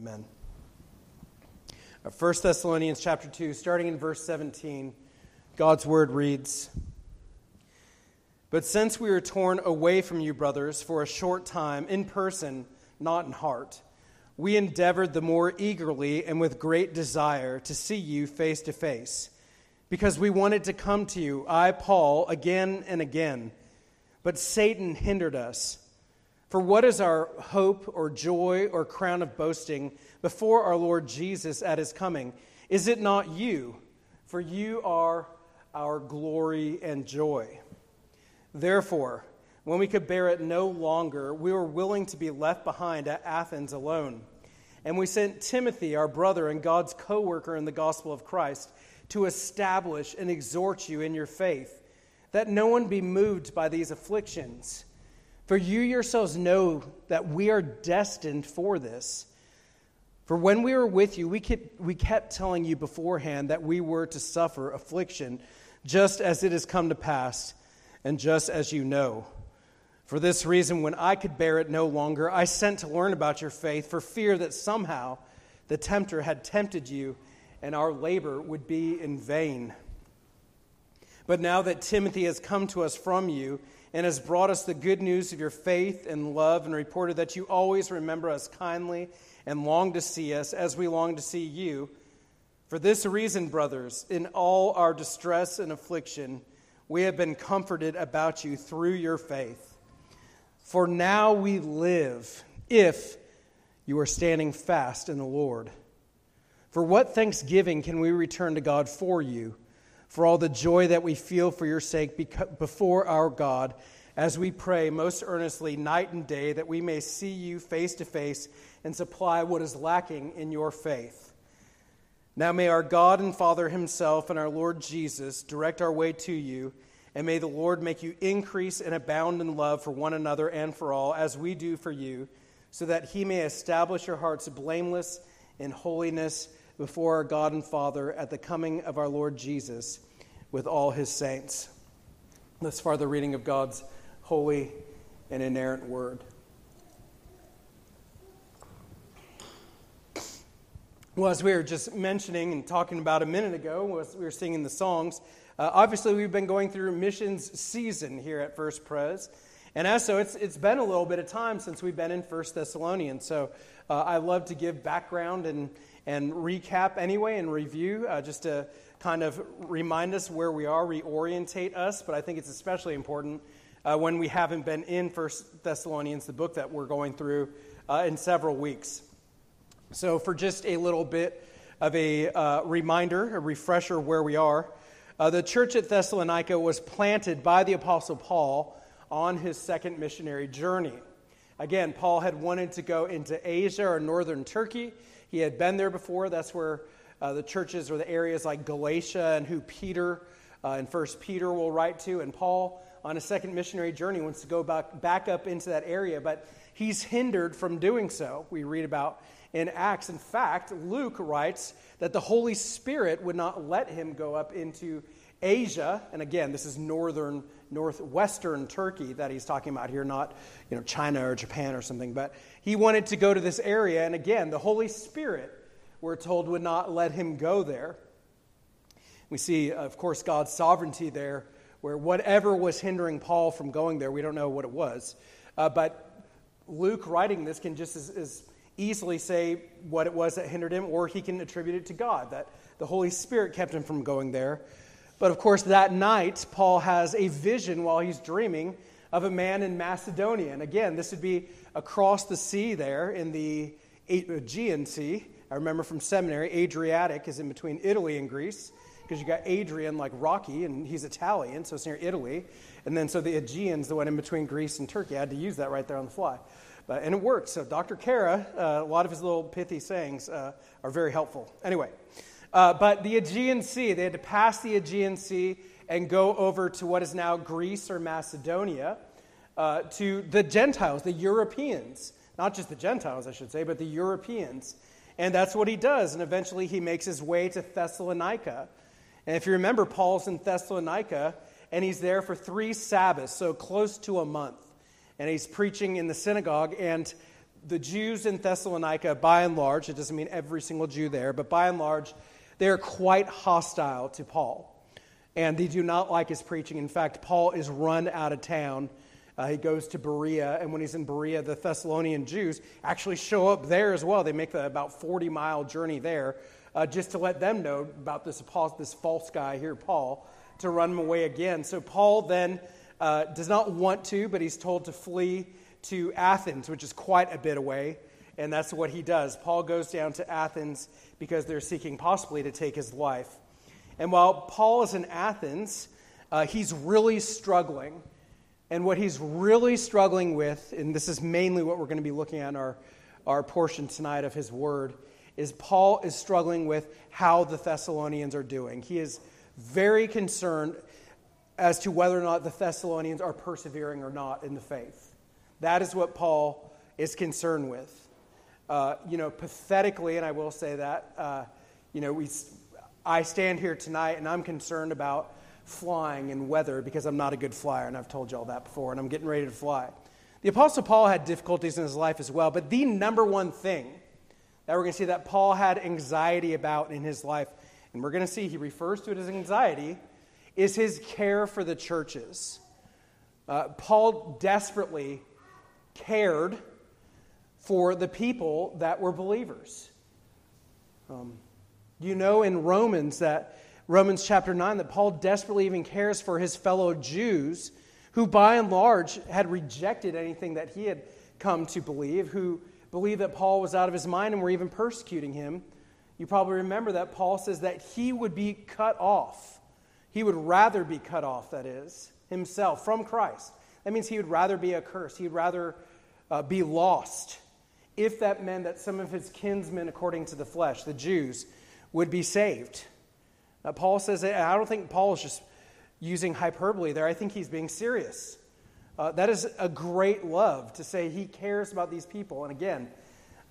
Amen. Uh, 1 Thessalonians chapter 2, starting in verse 17, God's word reads But since we are torn away from you, brothers, for a short time, in person, not in heart, we endeavored the more eagerly and with great desire to see you face to face, because we wanted to come to you, I, Paul, again and again. But Satan hindered us. For what is our hope or joy or crown of boasting before our Lord Jesus at his coming? Is it not you? For you are our glory and joy. Therefore, when we could bear it no longer, we were willing to be left behind at Athens alone. And we sent Timothy, our brother and God's co worker in the gospel of Christ, to establish and exhort you in your faith, that no one be moved by these afflictions for you yourselves know that we are destined for this. For when we were with you, we kept, we kept telling you beforehand that we were to suffer affliction, just as it has come to pass, and just as you know. For this reason, when I could bear it no longer, I sent to learn about your faith, for fear that somehow the tempter had tempted you, and our labor would be in vain. But now that Timothy has come to us from you, and has brought us the good news of your faith and love, and reported that you always remember us kindly and long to see us as we long to see you. For this reason, brothers, in all our distress and affliction, we have been comforted about you through your faith. For now we live if you are standing fast in the Lord. For what thanksgiving can we return to God for you? For all the joy that we feel for your sake before our God as we pray most earnestly night and day that we may see you face to face and supply what is lacking in your faith. Now may our God and Father Himself and our Lord Jesus direct our way to you, and may the Lord make you increase and abound in love for one another and for all, as we do for you, so that He may establish your hearts blameless in holiness before our God and Father at the coming of our Lord Jesus with all his saints. Thus far, the reading of God's holy and inerrant word. Well, as we were just mentioning and talking about a minute ago, as we were singing the songs, uh, obviously we've been going through missions season here at First Pres. And as so, it's, it's been a little bit of time since we've been in First Thessalonians. So uh, I love to give background and and recap anyway and review uh, just to kind of remind us where we are, reorientate us. But I think it's especially important uh, when we haven't been in First Thessalonians, the book that we're going through, uh, in several weeks. So, for just a little bit of a uh, reminder, a refresher where we are, uh, the church at Thessalonica was planted by the Apostle Paul on his second missionary journey. Again, Paul had wanted to go into Asia or northern Turkey. He had been there before. That's where uh, the churches or the areas like Galatia and who Peter uh, and First Peter will write to. And Paul, on a second missionary journey, wants to go back, back up into that area, but he's hindered from doing so. We read about in Acts. In fact, Luke writes that the Holy Spirit would not let him go up into Asia. And again, this is northern northwestern Turkey that he's talking about here, not you know, China or Japan or something. But he wanted to go to this area, and again, the Holy Spirit, we're told, would not let him go there. We see, of course, God's sovereignty there, where whatever was hindering Paul from going there, we don't know what it was. Uh, but Luke, writing this, can just as, as easily say what it was that hindered him, or he can attribute it to God, that the Holy Spirit kept him from going there. But of course, that night, Paul has a vision while he's dreaming of a man in Macedonia. And again, this would be across the sea there in the Aegean Sea. I remember from seminary, Adriatic is in between Italy and Greece because you got Adrian like Rocky, and he's Italian, so it's near Italy. And then so the Aegean's the one in between Greece and Turkey. I had to use that right there on the fly. But, and it works. So Dr. Kara, uh, a lot of his little pithy sayings uh, are very helpful. Anyway, uh, but the Aegean Sea, they had to pass the Aegean Sea and go over to what is now Greece or Macedonia uh, to the Gentiles, the Europeans. Not just the Gentiles, I should say, but the Europeans. And that's what he does. And eventually he makes his way to Thessalonica. And if you remember, Paul's in Thessalonica, and he's there for three Sabbaths, so close to a month. And he's preaching in the synagogue, and the Jews in Thessalonica, by and large, it doesn't mean every single Jew there, but by and large, they're quite hostile to Paul. And they do not like his preaching. In fact, Paul is run out of town. Uh, he goes to Berea, and when he's in Berea, the Thessalonian Jews actually show up there as well. They make the about 40 mile journey there uh, just to let them know about this, this false guy here, Paul, to run him away again. So Paul then uh, does not want to, but he's told to flee to Athens, which is quite a bit away. And that's what he does. Paul goes down to Athens because they're seeking possibly to take his life. And while Paul is in Athens, uh, he's really struggling. And what he's really struggling with, and this is mainly what we're going to be looking at in our, our portion tonight of his word, is Paul is struggling with how the Thessalonians are doing. He is very concerned as to whether or not the Thessalonians are persevering or not in the faith. That is what Paul is concerned with. Uh, you know, pathetically, and I will say that, uh, you know, we, I stand here tonight and I'm concerned about flying and weather because I'm not a good flyer, and I've told you all that before, and I'm getting ready to fly. The Apostle Paul had difficulties in his life as well, but the number one thing that we're going to see that Paul had anxiety about in his life, and we're going to see he refers to it as anxiety, is his care for the churches. Uh, Paul desperately cared for the people that were believers. Um, you know in Romans that Romans chapter 9 that Paul desperately even cares for his fellow Jews who by and large had rejected anything that he had come to believe, who believed that Paul was out of his mind and were even persecuting him. You probably remember that Paul says that he would be cut off. He would rather be cut off, that is, himself from Christ. That means he would rather be accursed. He'd rather uh, be lost if that meant that some of his kinsmen, according to the flesh, the Jews, would be saved. Uh, Paul says, I don't think Paul is just using hyperbole there. I think he's being serious. Uh, that is a great love to say he cares about these people. And again,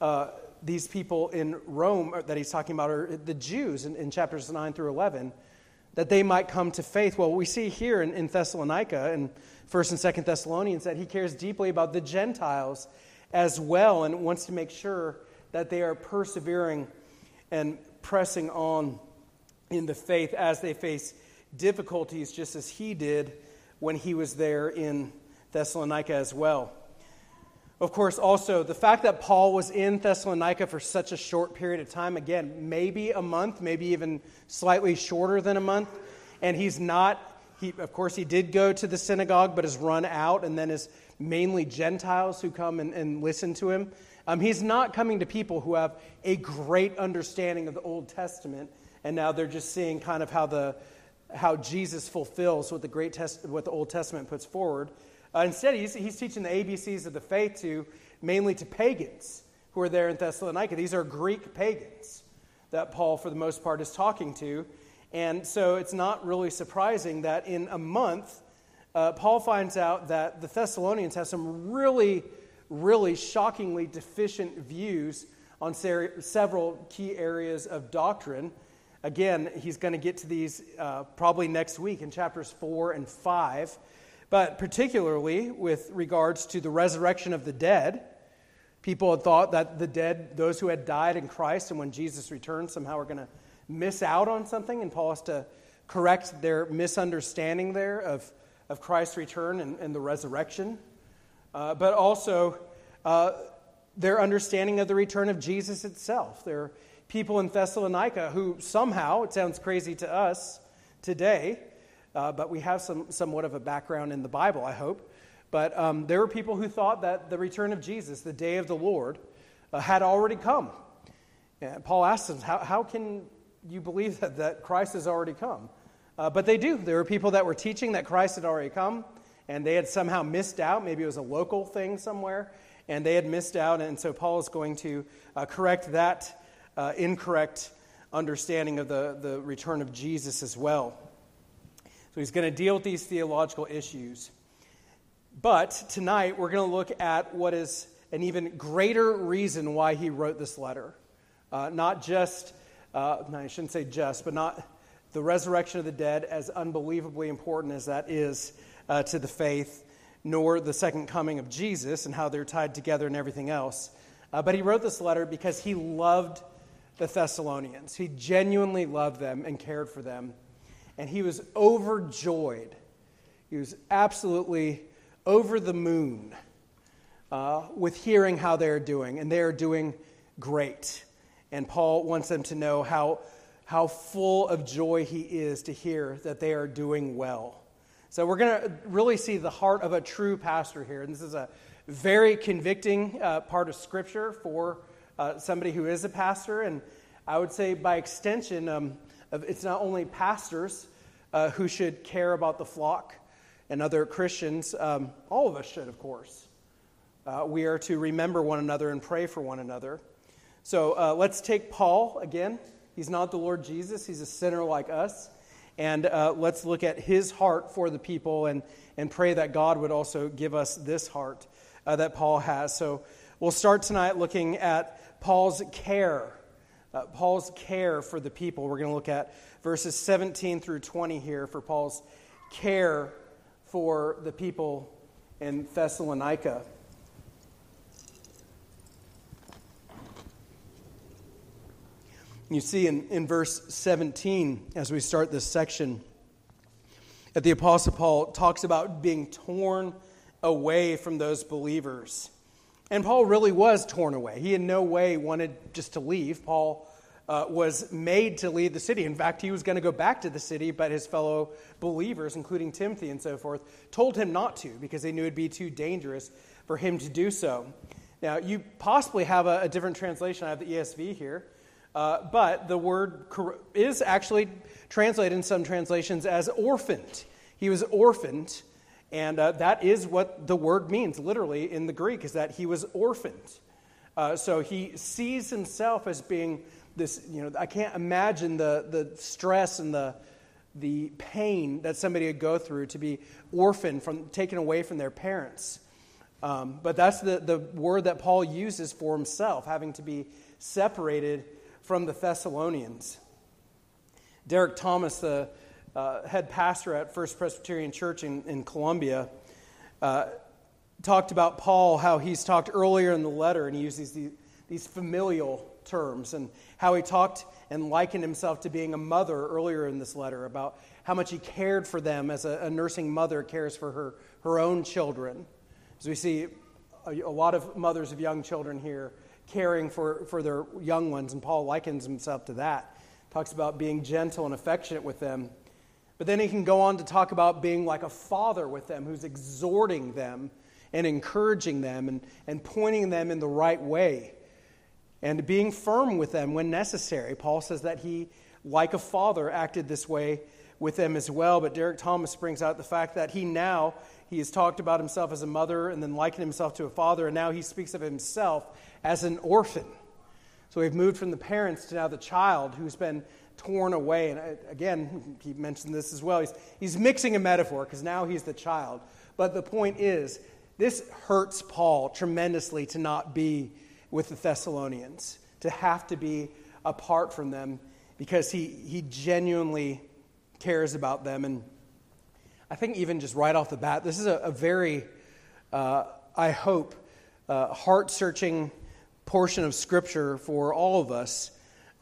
uh, these people in Rome that he's talking about are the Jews in, in, chapters 9 through 11, that they might come to faith. Well, we see here in, in Thessalonica and 1st and 2nd Thessalonians that he cares deeply about the Gentiles as well and wants to make sure that they are persevering and pressing on in the faith as they face difficulties, just as he did when he was there in Thessalonica as well. Of course, also the fact that Paul was in Thessalonica for such a short period of time again, maybe a month, maybe even slightly shorter than a month, and he's not. He, of course, he did go to the synagogue, but is run out, and then is mainly Gentiles who come and, and listen to him. Um, he's not coming to people who have a great understanding of the Old Testament, and now they're just seeing kind of how the how Jesus fulfills what the great test, what the Old Testament puts forward. Uh, instead, he's, he's teaching the ABCs of the faith to mainly to pagans who are there in Thessalonica. These are Greek pagans that Paul, for the most part, is talking to. And so it's not really surprising that in a month, uh, Paul finds out that the Thessalonians have some really, really shockingly deficient views on ser- several key areas of doctrine. Again, he's going to get to these uh, probably next week in chapters 4 and 5. But particularly with regards to the resurrection of the dead, people had thought that the dead, those who had died in Christ, and when Jesus returns, somehow are going to miss out on something. And Paul has to correct their misunderstanding there of, of Christ's return and, and the resurrection. Uh, but also uh, their understanding of the return of Jesus itself. Their people in Thessalonica who somehow, it sounds crazy to us today, uh, but we have some, somewhat of a background in the Bible, I hope. But um, there were people who thought that the return of Jesus, the day of the Lord, uh, had already come. And Paul asks them, how, how can you believe that, that Christ has already come? Uh, but they do. There were people that were teaching that Christ had already come, and they had somehow missed out. Maybe it was a local thing somewhere, and they had missed out. And so Paul is going to uh, correct that uh, incorrect understanding of the, the return of Jesus as well. So he's going to deal with these theological issues. But tonight we're going to look at what is an even greater reason why he wrote this letter. Uh, not just, uh, no, I shouldn't say just, but not the resurrection of the dead, as unbelievably important as that is uh, to the faith. nor the second coming of Jesus and how they're tied together and everything else. Uh, but he wrote this letter because he loved the Thessalonians. He genuinely loved them and cared for them. And he was overjoyed. He was absolutely over the moon uh, with hearing how they're doing. And they are doing great. And Paul wants them to know how, how full of joy he is to hear that they are doing well. So we're going to really see the heart of a true pastor here. And this is a very convicting uh, part of Scripture for uh, somebody who is a pastor. And I would say, by extension, um, it's not only pastors uh, who should care about the flock and other Christians, um, all of us should, of course. Uh, we are to remember one another and pray for one another. So uh, let's take Paul again. He's not the Lord Jesus, he's a sinner like us. And uh, let's look at his heart for the people and, and pray that God would also give us this heart uh, that Paul has. So we'll start tonight looking at Paul's care. Uh, Paul's care for the people. We're going to look at verses 17 through 20 here for Paul's care for the people in Thessalonica. You see in, in verse 17, as we start this section, that the Apostle Paul talks about being torn away from those believers. And Paul really was torn away. He in no way wanted just to leave. Paul uh, was made to leave the city. In fact, he was going to go back to the city, but his fellow believers, including Timothy and so forth, told him not to because they knew it'd be too dangerous for him to do so. Now, you possibly have a, a different translation. I have the ESV here. Uh, but the word is actually translated in some translations as orphaned. He was orphaned, and uh, that is what the word means literally in the Greek, is that he was orphaned. Uh, so he sees himself as being this, you know, I can't imagine the, the stress and the, the pain that somebody would go through to be orphaned, from, taken away from their parents. Um, but that's the, the word that Paul uses for himself, having to be separated from the Thessalonians. Derek Thomas, the uh, head pastor at First Presbyterian Church in, in Columbia, uh, talked about Paul, how he's talked earlier in the letter, and he uses these, these familial terms, and how he talked and likened himself to being a mother earlier in this letter, about how much he cared for them as a, a nursing mother cares for her, her own children. As we see a, a lot of mothers of young children here caring for, for their young ones, and Paul likens himself to that. Talks about being gentle and affectionate with them. But then he can go on to talk about being like a father with them who's exhorting them and encouraging them and, and pointing them in the right way and being firm with them when necessary. Paul says that he, like a father, acted this way with them as well. But Derek Thomas brings out the fact that he now, he has talked about himself as a mother and then likened himself to a father, and now he speaks of himself as an orphan. So we've moved from the parents to now the child who's been torn away. And uh, again, he mentioned this as well. He's, he's mixing a metaphor because now he's the child. But the point is, this hurts Paul tremendously to not be with the Thessalonians, to have to be apart from them because he, he genuinely cares about them. And I think, even just right off the bat, this is a, a very, uh, I hope, uh, heart searching portion of Scripture for all of us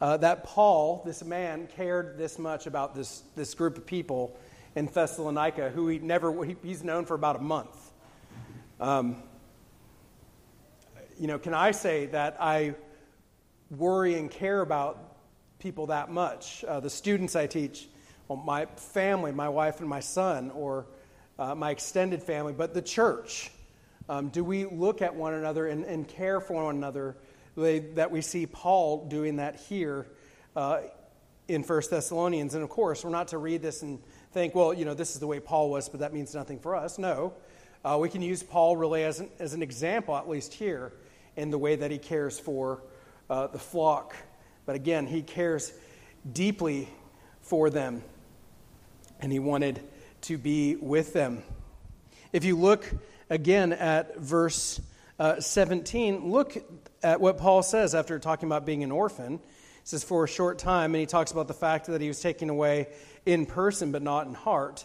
uh, that Paul, this man, cared this much about this, this group of people in Thessalonica who he never, he, he's known for about a month. Um, you know, can I say that I worry and care about people that much? Uh, the students I teach, well, my family, my wife and my son, or uh, my extended family, but the church. Um, do we look at one another and, and care for one another that we see Paul doing that here uh, in 1 Thessalonians? And of course, we're not to read this and think, well, you know, this is the way Paul was, but that means nothing for us. No. Uh, we can use Paul really as an, as an example, at least here, in the way that he cares for uh, the flock. But again, he cares deeply for them, and he wanted to be with them. If you look again at verse uh, 17, look at what Paul says after talking about being an orphan. He says, for a short time, and he talks about the fact that he was taken away in person but not in heart.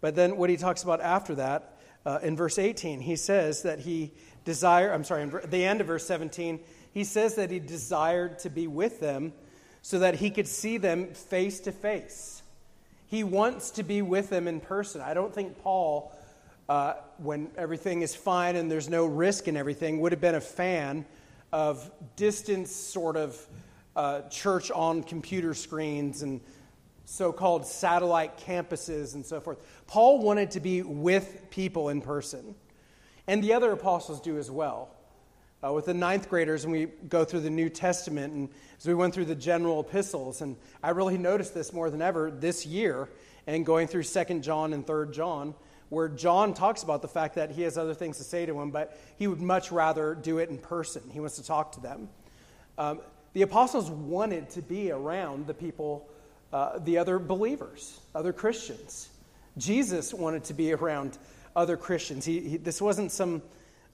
But then what he talks about after that, uh, in verse 18. He says that he desired, I'm sorry, the end of verse 17, he says that he desired to be with them so that he could see them face to face. He wants to be with them in person. I don't think Paul, uh, when everything is fine and there's no risk and everything, would have been a fan of distance sort of uh, church on computer screens and so called satellite campuses and so forth. Paul wanted to be with people in person, and the other apostles do as well. Uh, with the ninth graders, and we go through the New Testament, and as we went through the general epistles, and I really noticed this more than ever this year, and going through Second John and Third John, where John talks about the fact that he has other things to say to him, but he would much rather do it in person. He wants to talk to them. Um, the apostles wanted to be around the people uh, the other believers, other Christians. Jesus wanted to be around other Christians. He, he, this wasn't some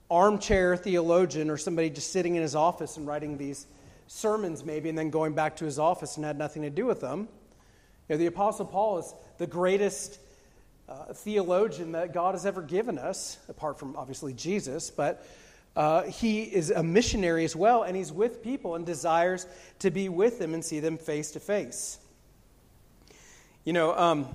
armchair theologian or somebody just sitting in his office and writing these sermons, maybe, and then going back to his office and had nothing to do with them. You know, the Apostle Paul is the greatest uh, theologian that God has ever given us, apart from obviously Jesus, but uh, he is a missionary as well, and he's with people and desires to be with them and see them face to face. You know, um,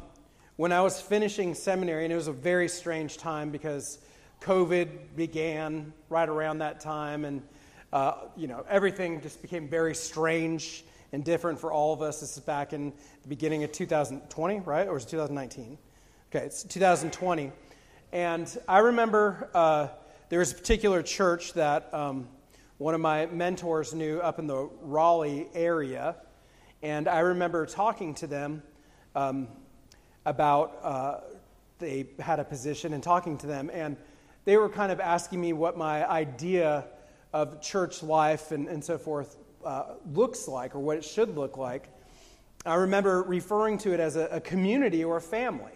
when I was finishing seminary, and it was a very strange time because COVID began right around that time, and uh, you know everything just became very strange and different for all of us. This is back in the beginning of 2020, right, or was it 2019? Okay, it's 2020, and I remember uh, there was a particular church that um, one of my mentors knew up in the Raleigh area, and I remember talking to them um, about uh, they had a position and talking to them, and they were kind of asking me what my idea of church life and, and so forth uh, looks like or what it should look like. I remember referring to it as a, a community or a family.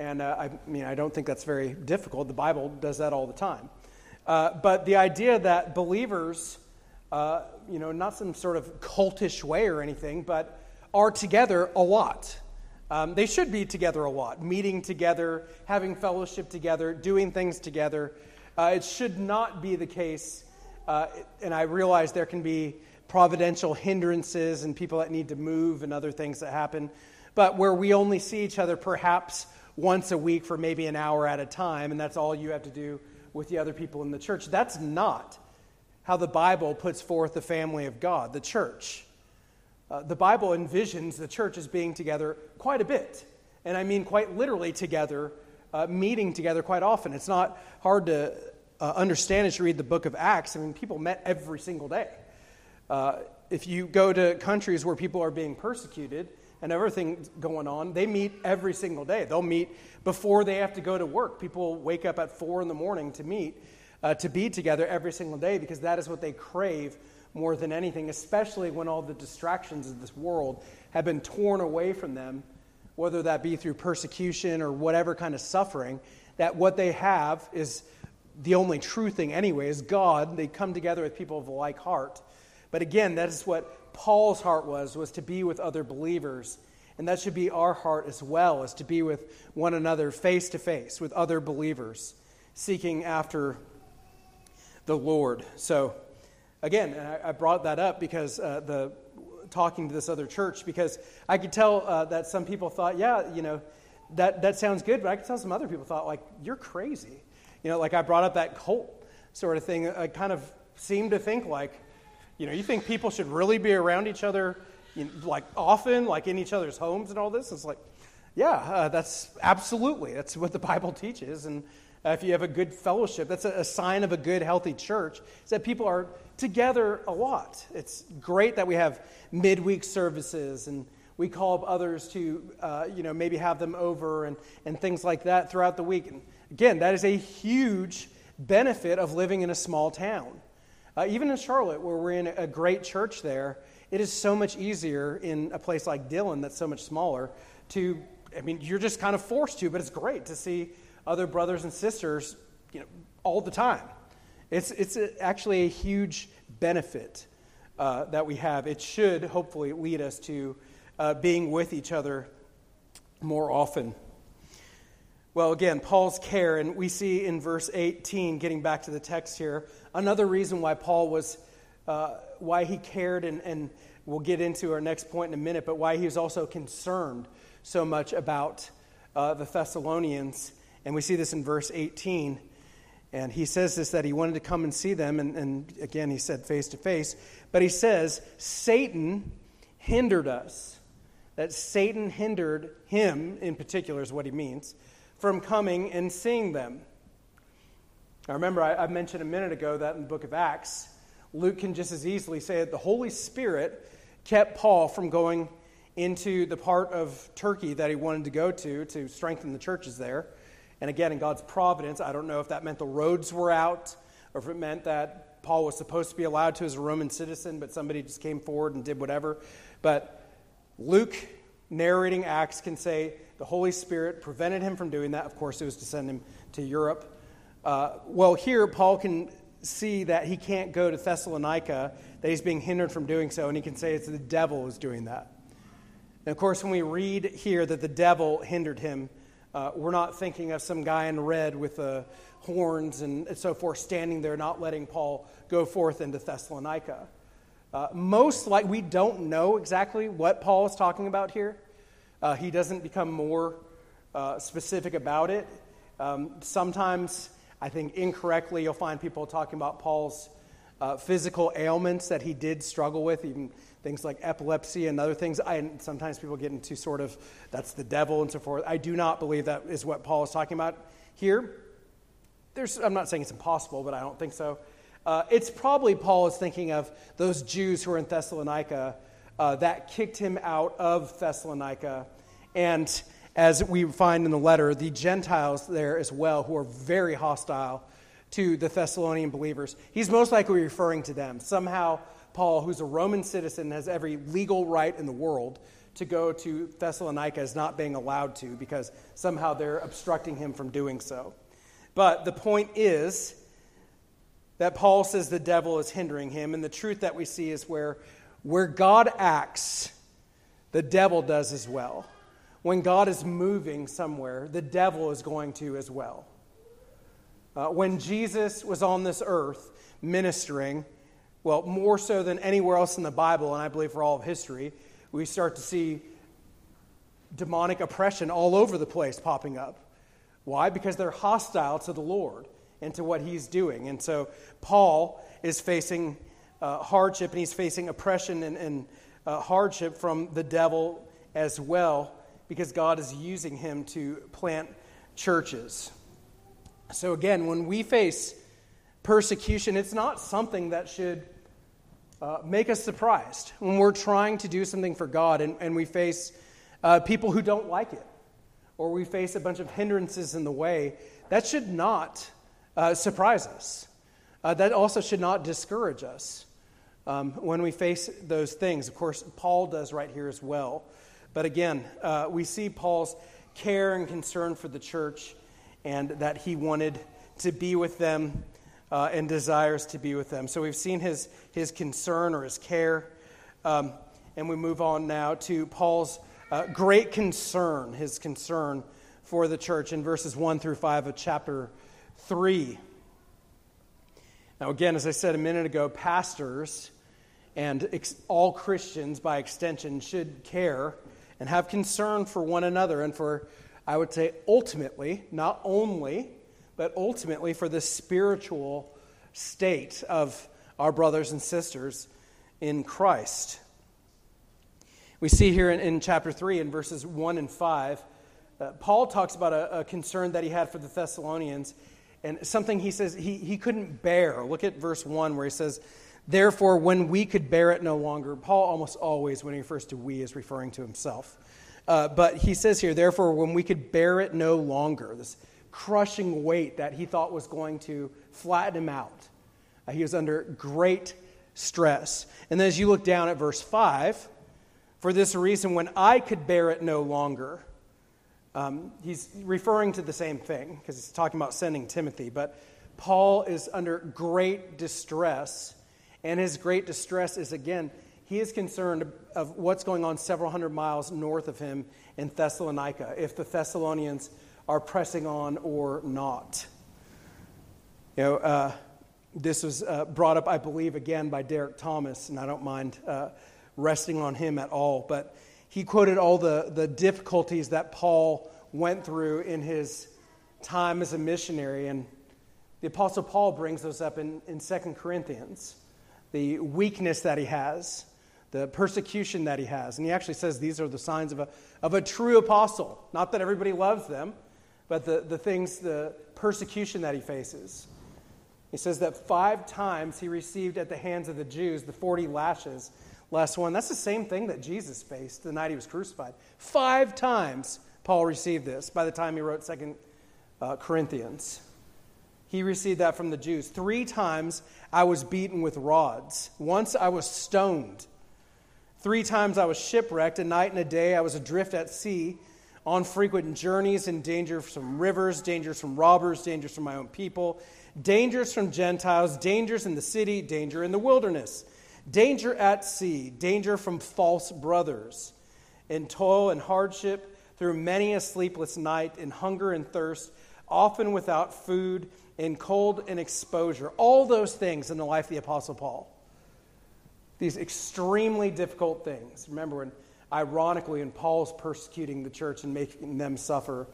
And uh, I mean, I don't think that's very difficult. The Bible does that all the time. Uh, but the idea that believers, uh, you know, not some sort of cultish way or anything, but are together a lot. Um, they should be together a lot, meeting together, having fellowship together, doing things together. Uh, it should not be the case, uh, and I realize there can be providential hindrances and people that need to move and other things that happen, but where we only see each other perhaps once a week for maybe an hour at a time, and that's all you have to do with the other people in the church. That's not how the Bible puts forth the family of God, the church. Uh, the Bible envisions the church as being together quite a bit. And I mean quite literally together, uh, meeting together quite often. It's not hard to uh, understand as you read the book of Acts. I mean, people met every single day. Uh, if you go to countries where people are being persecuted and everything going on, they meet every single day. They'll meet before they have to go to work. People wake up at four in the morning to meet, uh, to be together every single day because that is what they crave more than anything, especially when all the distractions of this world have been torn away from them, whether that be through persecution or whatever kind of suffering, that what they have is the only true thing anyway is God. They come together with people of a like heart. But again, that is what Paul's heart was, was to be with other believers. And that should be our heart as well, is to be with one another face to face, with other believers, seeking after the Lord. So again, I, brought that up because uh, the talking to this other church because I could tell uh, that some people thought, yeah, you know, that, that sounds good, but I could tell some other people thought, like, you're crazy. You know, like I brought up that cult sort of thing. I kind of seemed to think, like, you know, you think people should really be around each other, you know, like, often, like in each other's homes and all this? It's like, yeah, uh, that's absolutely. That's what the Bible teaches. And uh, if you have a good fellowship, that's a, a sign of a good, healthy church, is that people are together a lot. It's great that we have midweek services and we call up others to, uh, you know, maybe have them over and, and things like that throughout the week. And again, that is a huge benefit of living in a small town. Uh, even in Charlotte, where we're in a great church there, it is so much easier in a place like Dillon that's so much smaller to, I mean, you're just kind of forced to, but it's great to see other brothers and sisters, you know, all the time. It's, it's a, actually a huge benefit uh, that we have. It should hopefully lead us to uh, being with each other more often. Well, Well, again, Paul's care, and we see in verse 18, getting back to the text here, another reason why Paul was, uh, why he cared, and, and we'll get into our next point in a minute, but why he was also concerned so much about uh, the Thessalonians. And we see this in verse 18. And he says this that he wanted to come and see them. And, and again, he said face to face. But he says, Satan hindered us. That Satan hindered him, in particular, is what he means, from coming and seeing them. I remember I, I mentioned a minute ago that in the book of Acts, Luke can just as easily say that the Holy Spirit kept Paul from going into the part of Turkey that he wanted to go to to strengthen the churches there. And again, in God's providence, I don't know if that meant the roads were out or if it meant that Paul was supposed to be allowed to as a Roman citizen, but somebody just came forward and did whatever. But Luke, narrating Acts, can say the Holy Spirit prevented him from doing that. Of course, it was to send him to Europe. Uh, well, here, Paul can see that he can't go to Thessalonica, that he's being hindered from doing so, and he can say it's the devil who's doing that. And of course, when we read here that the devil hindered him, uh, we're not thinking of some guy in red with uh, horns and so forth standing there, not letting Paul go forth into Thessalonica. Uh, most like we don't know exactly what Paul is talking about here. Uh, he doesn't become more uh, specific about it. Um, sometimes, I think incorrectly, you'll find people talking about Paul's uh, physical ailments that he did struggle with, even things like epilepsy and other things. I, sometimes people get into sort of that's the devil and so forth. I do not believe that is what Paul is talking about here. There's, I'm not saying it's impossible, but I don't think so. Uh, it's probably Paul is thinking of those Jews who are in Thessalonica uh, that kicked him out of Thessalonica. And as we find in the letter, the Gentiles there as well, who are very hostile to the Thessalonian believers. He's most likely referring to them. Somehow, Paul, who's a Roman citizen, has every legal right in the world to go to Thessalonica, is not being allowed to because somehow they're obstructing him from doing so. But the point is that Paul says the devil is hindering him, and the truth that we see is where, where God acts, the devil does as well. When God is moving somewhere, the devil is going to as well. Uh, when Jesus was on this earth ministering, well, more so than anywhere else in the Bible, and I believe for all of history, we start to see demonic oppression all over the place popping up. Why? Because they're hostile to the Lord and to what he's doing. And so Paul is facing uh, hardship and he's facing oppression and, and uh, hardship from the devil as well because God is using him to plant churches. So, again, when we face persecution, it's not something that should uh, make us surprised when we're trying to do something for God and, and we face uh, people who don't like it or we face a bunch of hindrances in the way. That should not uh, surprise us. Uh, that also should not discourage us um, when we face those things. Of course, Paul does right here as well. But again, uh, we see Paul's care and concern for the church and that he wanted to be with them uh, and desires to be with them. So we've seen his, his concern or his care. Um, and we move on now to Paul's uh, great concern, his concern for the church in verses 1 through 5 of chapter 3. Now, again, as I said a minute ago, pastors and ex- all Christians by extension should care and have concern for one another and for, I would say, ultimately, not only but ultimately for the spiritual state of our brothers and sisters in Christ. We see here in, in chapter 3, in verses 1 and 5, uh, Paul talks about a, a, concern that he had for the Thessalonians and something he says he, he couldn't bear. Look at verse 1 where he says, Therefore, when we could bear it no longer, Paul almost always, when he refers to we, is referring to himself. Uh, but he says here, therefore, when we could bear it no longer, this crushing weight that he thought was going to flatten him out. Uh, he was under great stress. And then as you look down at verse 5, for this reason, when I could bear it no longer, um, he's referring to the same thing because he's talking about sending Timothy. But Paul is under great distress. And his great distress is, again, he is concerned of what's going on several hundred miles north of him in Thessalonica. If the Thessalonians are pressing on or not. You know, uh, this was uh, brought up, I believe, again by Derek Thomas, and I don't mind uh, resting on him at all. But he quoted all the, the difficulties that Paul went through in his time as a missionary. And the Apostle Paul brings those up in, in 2 Corinthians the weakness that he has, the persecution that he has. And he actually says these are the signs of a, of a true apostle. Not that everybody loves them, but the, the things, the persecution that he faces. He says that five times he received at the hands of the Jews the 40 lashes. Last one, that's the same thing that Jesus faced the night he was crucified. Five times Paul received this by the time he wrote Second uh, Corinthians. He received that from the Jews. Three times I was beaten with rods. Once I was stoned. Three times I was shipwrecked. A night and a day I was adrift at sea, on frequent journeys, in danger from rivers, dangers from robbers, dangers from my own people dangers from Gentiles, dangers in the city, danger in the wilderness, danger at sea, danger from false brothers, in toil and hardship, through many a sleepless night, in hunger and thirst, often without food, in cold and exposure. All those things in the life of the Apostle Paul. These extremely difficult things. Remember when, ironically, when Paul's persecuting the church and making them suffer,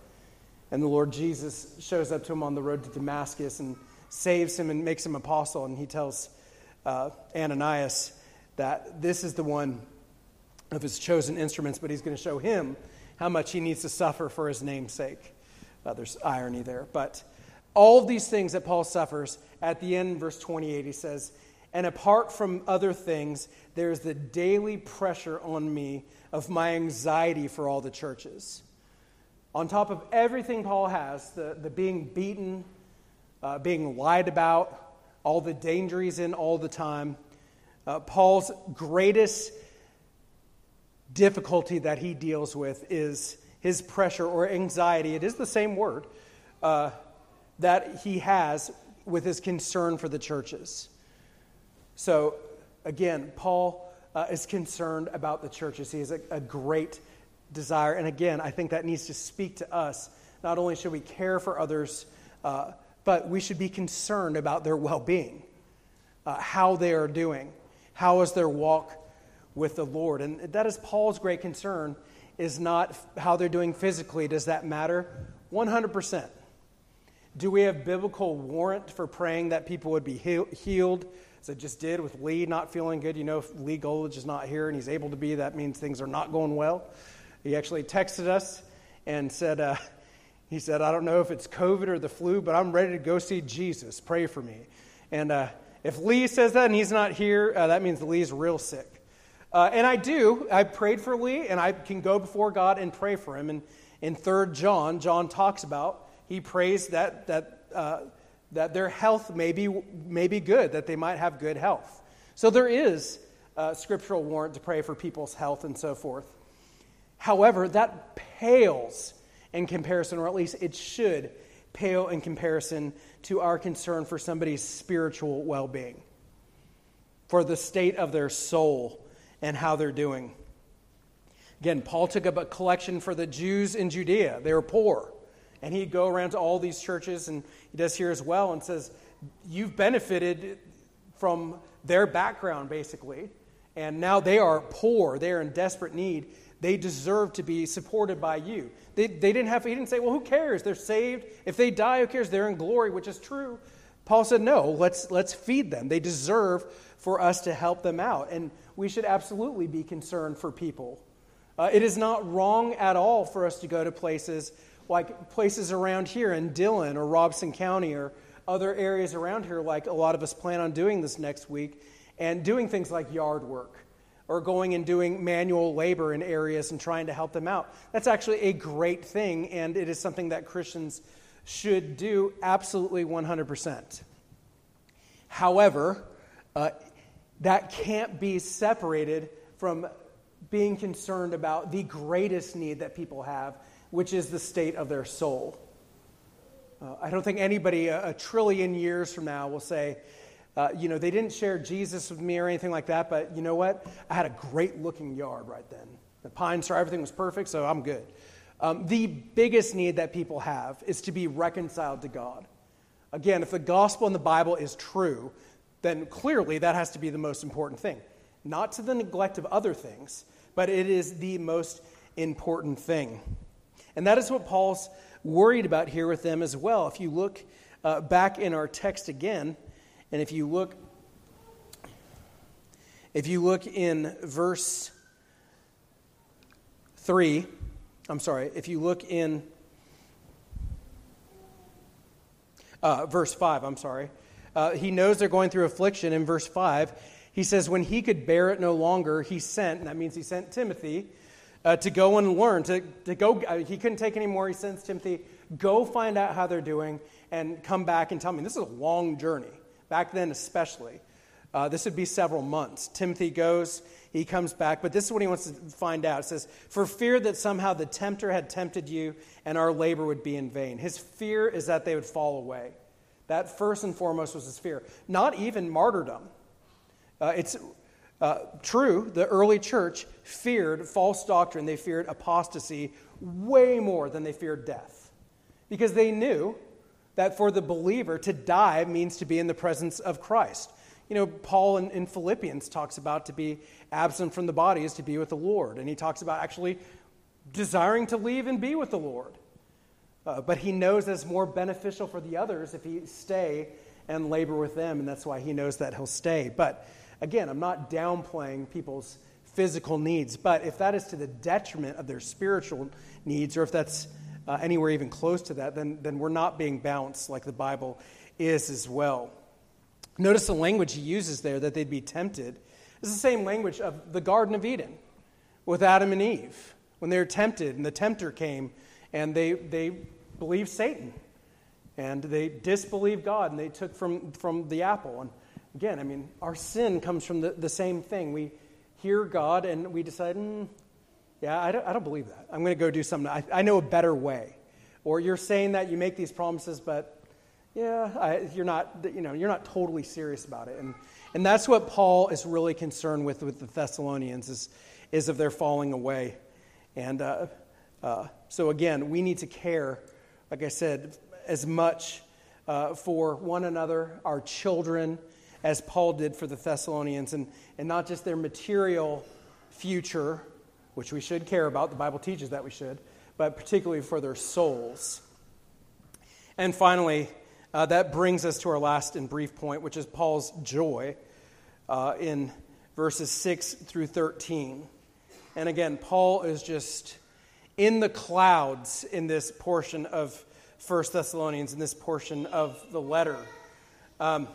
and the Lord Jesus shows up to him on the road to Damascus and saves him and makes him apostle. And he tells uh, Ananias that this is the one of his chosen instruments, but he's going to show him how much he needs to suffer for his name's sake. Uh, there's irony there. But all of these things that Paul suffers, at the end, verse 28, he says, And apart from other things, there's the daily pressure on me of my anxiety for all the churches. On top of everything Paul has, the, the being beaten, uh, being lied about, all the danger he's in all the time, uh, Paul's greatest difficulty that he deals with is his pressure or anxiety. It is the same word uh, that he has with his concern for the churches. So, again, Paul uh, is concerned about the churches. He has a, a great desire. And again, I think that needs to speak to us. Not only should we care for others, uh, but we should be concerned about their well being, uh, how they are doing, how is their walk with the Lord. And that is Paul's great concern, is not how they're doing physically. Does that matter? 100%. Do we have biblical warrant for praying that people would be healed? As I just did with Lee not feeling good. You know, if Lee Goldage is not here and he's able to be, that means things are not going well. He actually texted us and said, uh, he said, I don't know if it's COVID or the flu, but I'm ready to go see Jesus. Pray for me. And uh, if Lee says that and he's not here, uh, that means Lee's real sick. Uh, and I do. I prayed for Lee, and I can go before God and pray for him. And in 3 John, John talks about, he prays that, that, uh, that their health may be, may be good, that they might have good health. So there is a scriptural warrant to pray for people's health and so forth. However, that pales in comparison, or at least it should pale in comparison to our concern for somebody's spiritual well being, for the state of their soul and how they're doing. Again, Paul took up a collection for the Jews in Judea. They were poor. And he'd go around to all these churches, and he does here as well, and says, You've benefited from their background, basically. And now they are poor. They are in desperate need. They deserve to be supported by you. They, they didn't have, he didn't say, well, who cares? They're saved. If they die, who cares? They're in glory, which is true. Paul said, no, let's, let's feed them. They deserve for us to help them out. And we should absolutely be concerned for people. Uh, it is not wrong at all for us to go to places like places around here in Dillon or Robeson County or other areas around here, like a lot of us plan on doing this next week, and doing things like yard work or going and doing manual labor in areas and trying to help them out. That's actually a great thing, and it is something that Christians should do absolutely 100%. However, uh, that can't be separated from being concerned about the greatest need that people have, which is the state of their soul. Uh, I don't think anybody a, a trillion years from now will say, uh, you know, they didn't share Jesus with me or anything like that, but you know what? I had a great looking yard right then. The pine star, everything was perfect, so I'm good. Um, the biggest need that people have is to be reconciled to God. Again, if the gospel in the Bible is true, then clearly that has to be the most important thing. Not to the neglect of other things, but it is the most important thing. And that is what Paul's worried about here with them as well. If you look uh, back in our text again, and if you look if you look in verse 3, I'm sorry, if you look in uh, verse 5, I'm sorry, uh, he knows they're going through affliction. In verse 5, he says, When he could bear it no longer, he sent, and that means he sent Timothy uh, to go and learn, to, to go, uh, he couldn't take anymore. He sends Timothy, go find out how they're doing and come back and tell me. This is a long journey, back then especially. Uh, this would be several months. Timothy goes, he comes back, but this is what he wants to find out. It says, For fear that somehow the tempter had tempted you and our labor would be in vain. His fear is that they would fall away. That first and foremost was his fear. Not even martyrdom. Uh, it's uh, true, the early church feared false doctrine, they feared apostasy way more than they feared death. Because they knew that for the believer to die means to be in the presence of Christ. You know, Paul in, in, Philippians talks about to be absent from the body is to be with the Lord. And he talks about actually desiring to leave and be with the Lord. Uh, but he knows that it's more beneficial for the others if he stay and labor with them, and that's why he knows that he'll stay. But again, I'm not downplaying people's physical needs, but if that is to the detriment of their spiritual needs, or if that's uh, anywhere even close to that, then, then we're not being balanced like the Bible is as well. Notice the language he uses there that they'd be tempted. It's the same language of the Garden of Eden with Adam and Eve when they were tempted and the tempter came and they, they believed Satan and they disbelieved God and they took from, from the apple. And again, I mean, our sin comes from the, the same thing. We hear God and we decide, mm, yeah, I don't, I don't believe that. I'm going to go do something. I, I know a better way. Or you're saying that you make these promises, but yeah, I, you're not, you know, you're not totally serious about it. And, and that's what Paul is really concerned with with the Thessalonians is, is of their falling away. And uh, uh, so again, we need to care, like I said, as much uh, for one another, our children, as Paul did for the Thessalonians, and, and not just their material future, which we should care about. The Bible teaches that we should, but particularly for their souls. And finally, uh, that brings us to our last and brief point, which is Paul's joy uh, in verses 6 through 13. And again, Paul is just in the clouds in this portion of 1 Thessalonians, in this portion of the letter. Um,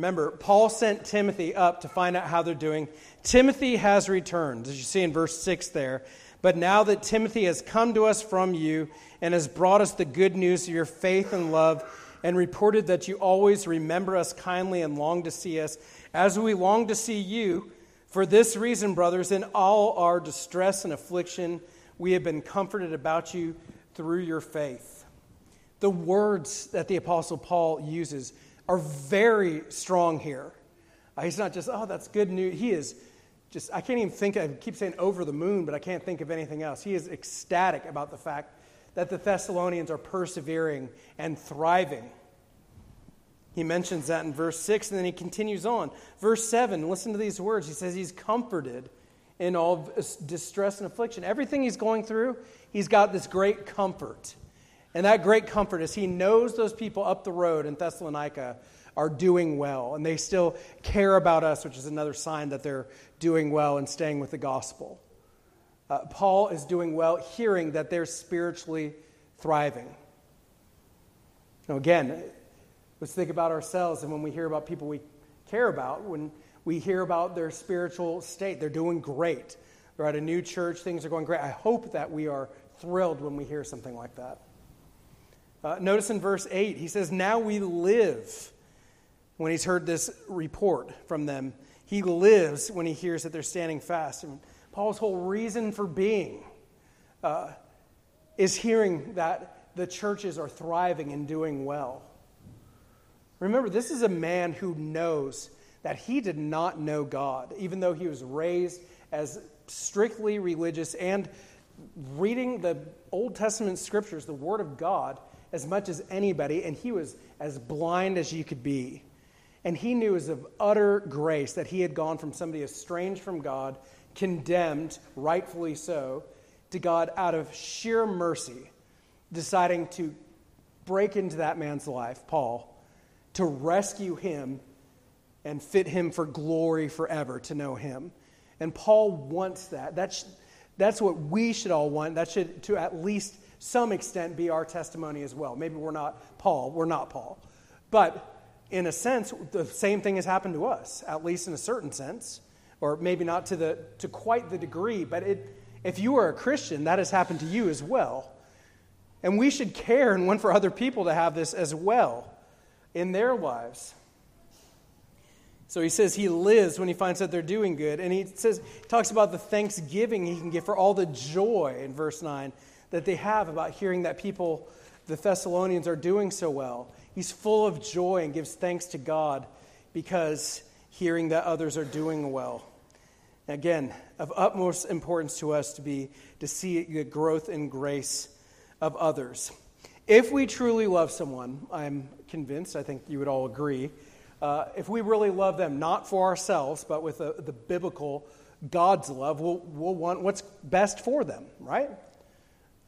remember, Paul sent Timothy up to find out how they're doing. Timothy has returned, as you see in verse 6 there. But now that Timothy has come to us from you and has brought us the good news of your faith and love, and reported that you always remember us kindly and long to see us, as we long to see you. For this reason, brothers, in all our distress and affliction, we have been comforted about you through your faith. The words that the Apostle Paul uses are very strong here. Uh, he's not just, oh, that's good news. He is just, I can't even think, I keep saying over the moon, but I can't think of anything else. He is ecstatic about the fact that the Thessalonians are persevering and thriving. He mentions that in verse 6, and then he continues on. Verse 7, listen to these words. He says he's comforted in all distress and affliction. Everything he's going through, he's got this great comfort. And that great comfort is he knows those people up the road in Thessalonica are doing well, and they still care about us, which is another sign that they're doing well and staying with the gospel uh, Paul is doing well, hearing that they're spiritually thriving. Now, again, let's think about ourselves and when we hear about people we care about, when we hear about their spiritual state, they're doing great. They're at a new church, things are going great. I hope that we are thrilled when we hear something like that. Uh, notice in verse 8, he says, Now we live. When he's heard this report from them, he lives when he hears that they're standing fast. And Paul's whole reason for being uh, is hearing that the churches are thriving and doing well. Remember, this is a man who knows that he did not know God, even though he was raised as strictly religious and reading the Old Testament scriptures, the Word of God, as much as anybody, and he was as blind as you could be. And he knew as of utter grace that he had gone from somebody estranged from God, condemned, rightfully so, to God out of sheer mercy, deciding to break into that man's life, Paul, to rescue him and fit him for glory forever to know him. And Paul wants that. That's, that's what we should all want. That should, to at least some extent, be our testimony as well. Maybe we're not Paul. We're not Paul. But in a sense, the same thing has happened to us, at least in a certain sense, or maybe not to, the, to quite the degree, but it, if you are a Christian, that has happened to you as well. And we should care and want for other people to have this as well in their lives. So he says he lives when he finds that they're doing good. And he says, talks about the thanksgiving he can give for all the joy in verse 9 that they have about hearing that people, the Thessalonians, are doing so well. He's full of joy and gives thanks to God because hearing that others are doing well. Again, of utmost importance to us to be to see the growth and grace of others. If we truly love someone, I'm convinced, I think you would all agree, uh, if we really love them, not for ourselves, but with a, the biblical God's love, we'll, we'll want what's best for them, right?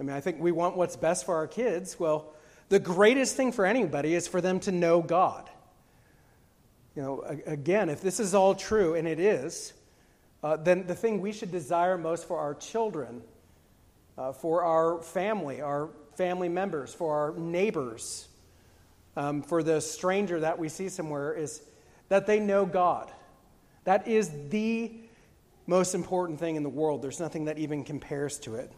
I mean, I think we want what's best for our kids. Well, the greatest thing for anybody is for them to know God. You know, again, if this is all true, and it is, uh, then the thing we should desire most for our children, uh, for our family, our family members, for our neighbors, um, for the stranger that we see somewhere is that they know God. That is the most important thing in the world. There's nothing that even compares to it.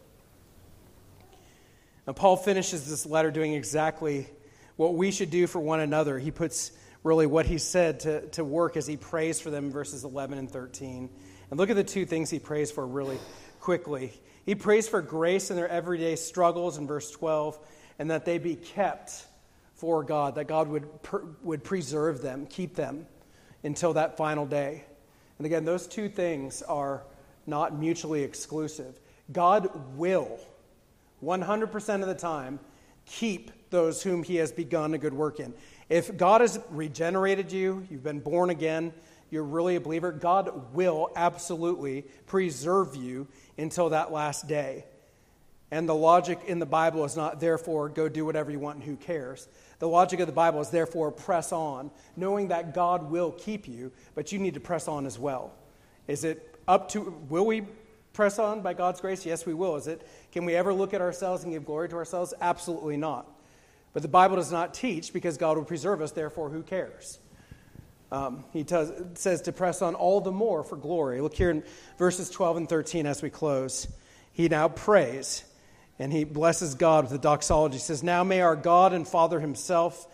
Now, Paul finishes this letter doing exactly what we should do for one another. He puts really what he said to, to work as he prays for them verses 11 and 13. And look at the two things he prays for really quickly. He prays for grace in their everyday struggles in verse 12, and that they be kept for God, that God would, per, would preserve them, keep them until that final day. And again, those two things are not mutually exclusive. God will 100% of the time, keep those whom he has begun a good work in. If God has regenerated you, you've been born again, you're really a believer, God will absolutely preserve you until that last day. And the logic in the Bible is not, therefore, go do whatever you want and who cares. The logic of the Bible is, therefore, press on, knowing that God will keep you, but you need to press on as well. Is it up to, will we press on by God's grace? Yes, we will. Is it? Can we ever look at ourselves and give glory to ourselves? Absolutely not. But the Bible does not teach because God will preserve us, therefore, who cares? Um, he says to press on all the more for glory. Look here in verses 12 and 13 as we close. He now prays and he blesses God with the doxology. He says, Now may our God and Father himself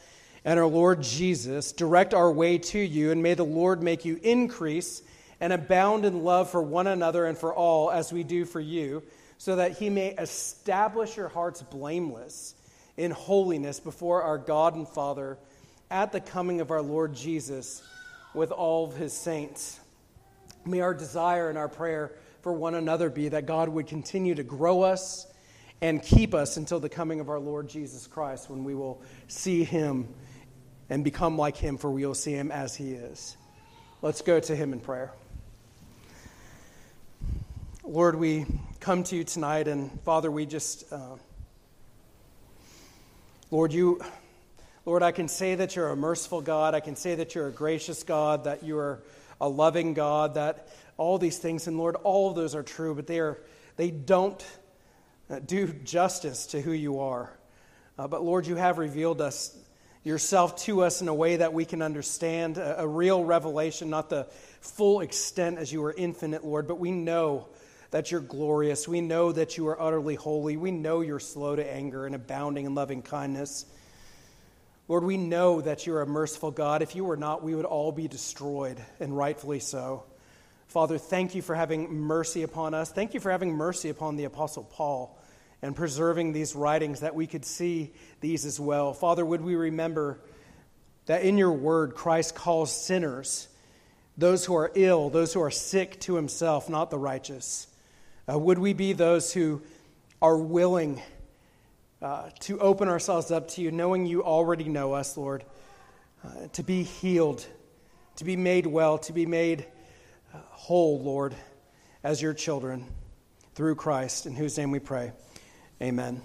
and our Lord Jesus direct our way to you, and may the Lord make you increase and abound in love for one another and for all, as we do for you, so that he may establish your hearts blameless in holiness before our God and Father at the coming of our Lord Jesus with all of his saints. May our desire and our prayer for one another be that God would continue to grow us and keep us until the coming of our Lord Jesus Christ, when we will see him and become like him, for we will see him as he is. Let's go to him in prayer. Lord, we come to you tonight, and Father, we just, uh, Lord, you, Lord, I can say that you're a merciful God. I can say that you're a gracious God, that you are a loving God, that all these things, and Lord, all of those are true, but they are, they don't uh, do justice to who you are. Uh, but Lord, you have revealed us yourself to us in a way that we can understand a, a real revelation, not the full extent as you are infinite, Lord, but we know that you're glorious. We know that you are utterly holy. We know you're slow to anger and abounding in loving kindness. Lord, we know that you're a merciful God. If you were not, we would all be destroyed, and rightfully so. Father, thank you for having mercy upon us. Thank you for having mercy upon the Apostle Paul and preserving these writings that we could see these as well. Father, would we remember that in your word, Christ calls sinners, those who are ill, those who are sick to himself, not the righteous. Uh, would we be those who are willing uh, to open ourselves up to you, knowing you already know us, Lord, uh, to be healed, to be made well, to be made uh, whole, Lord, as your children through Christ, in whose name we pray. Amen.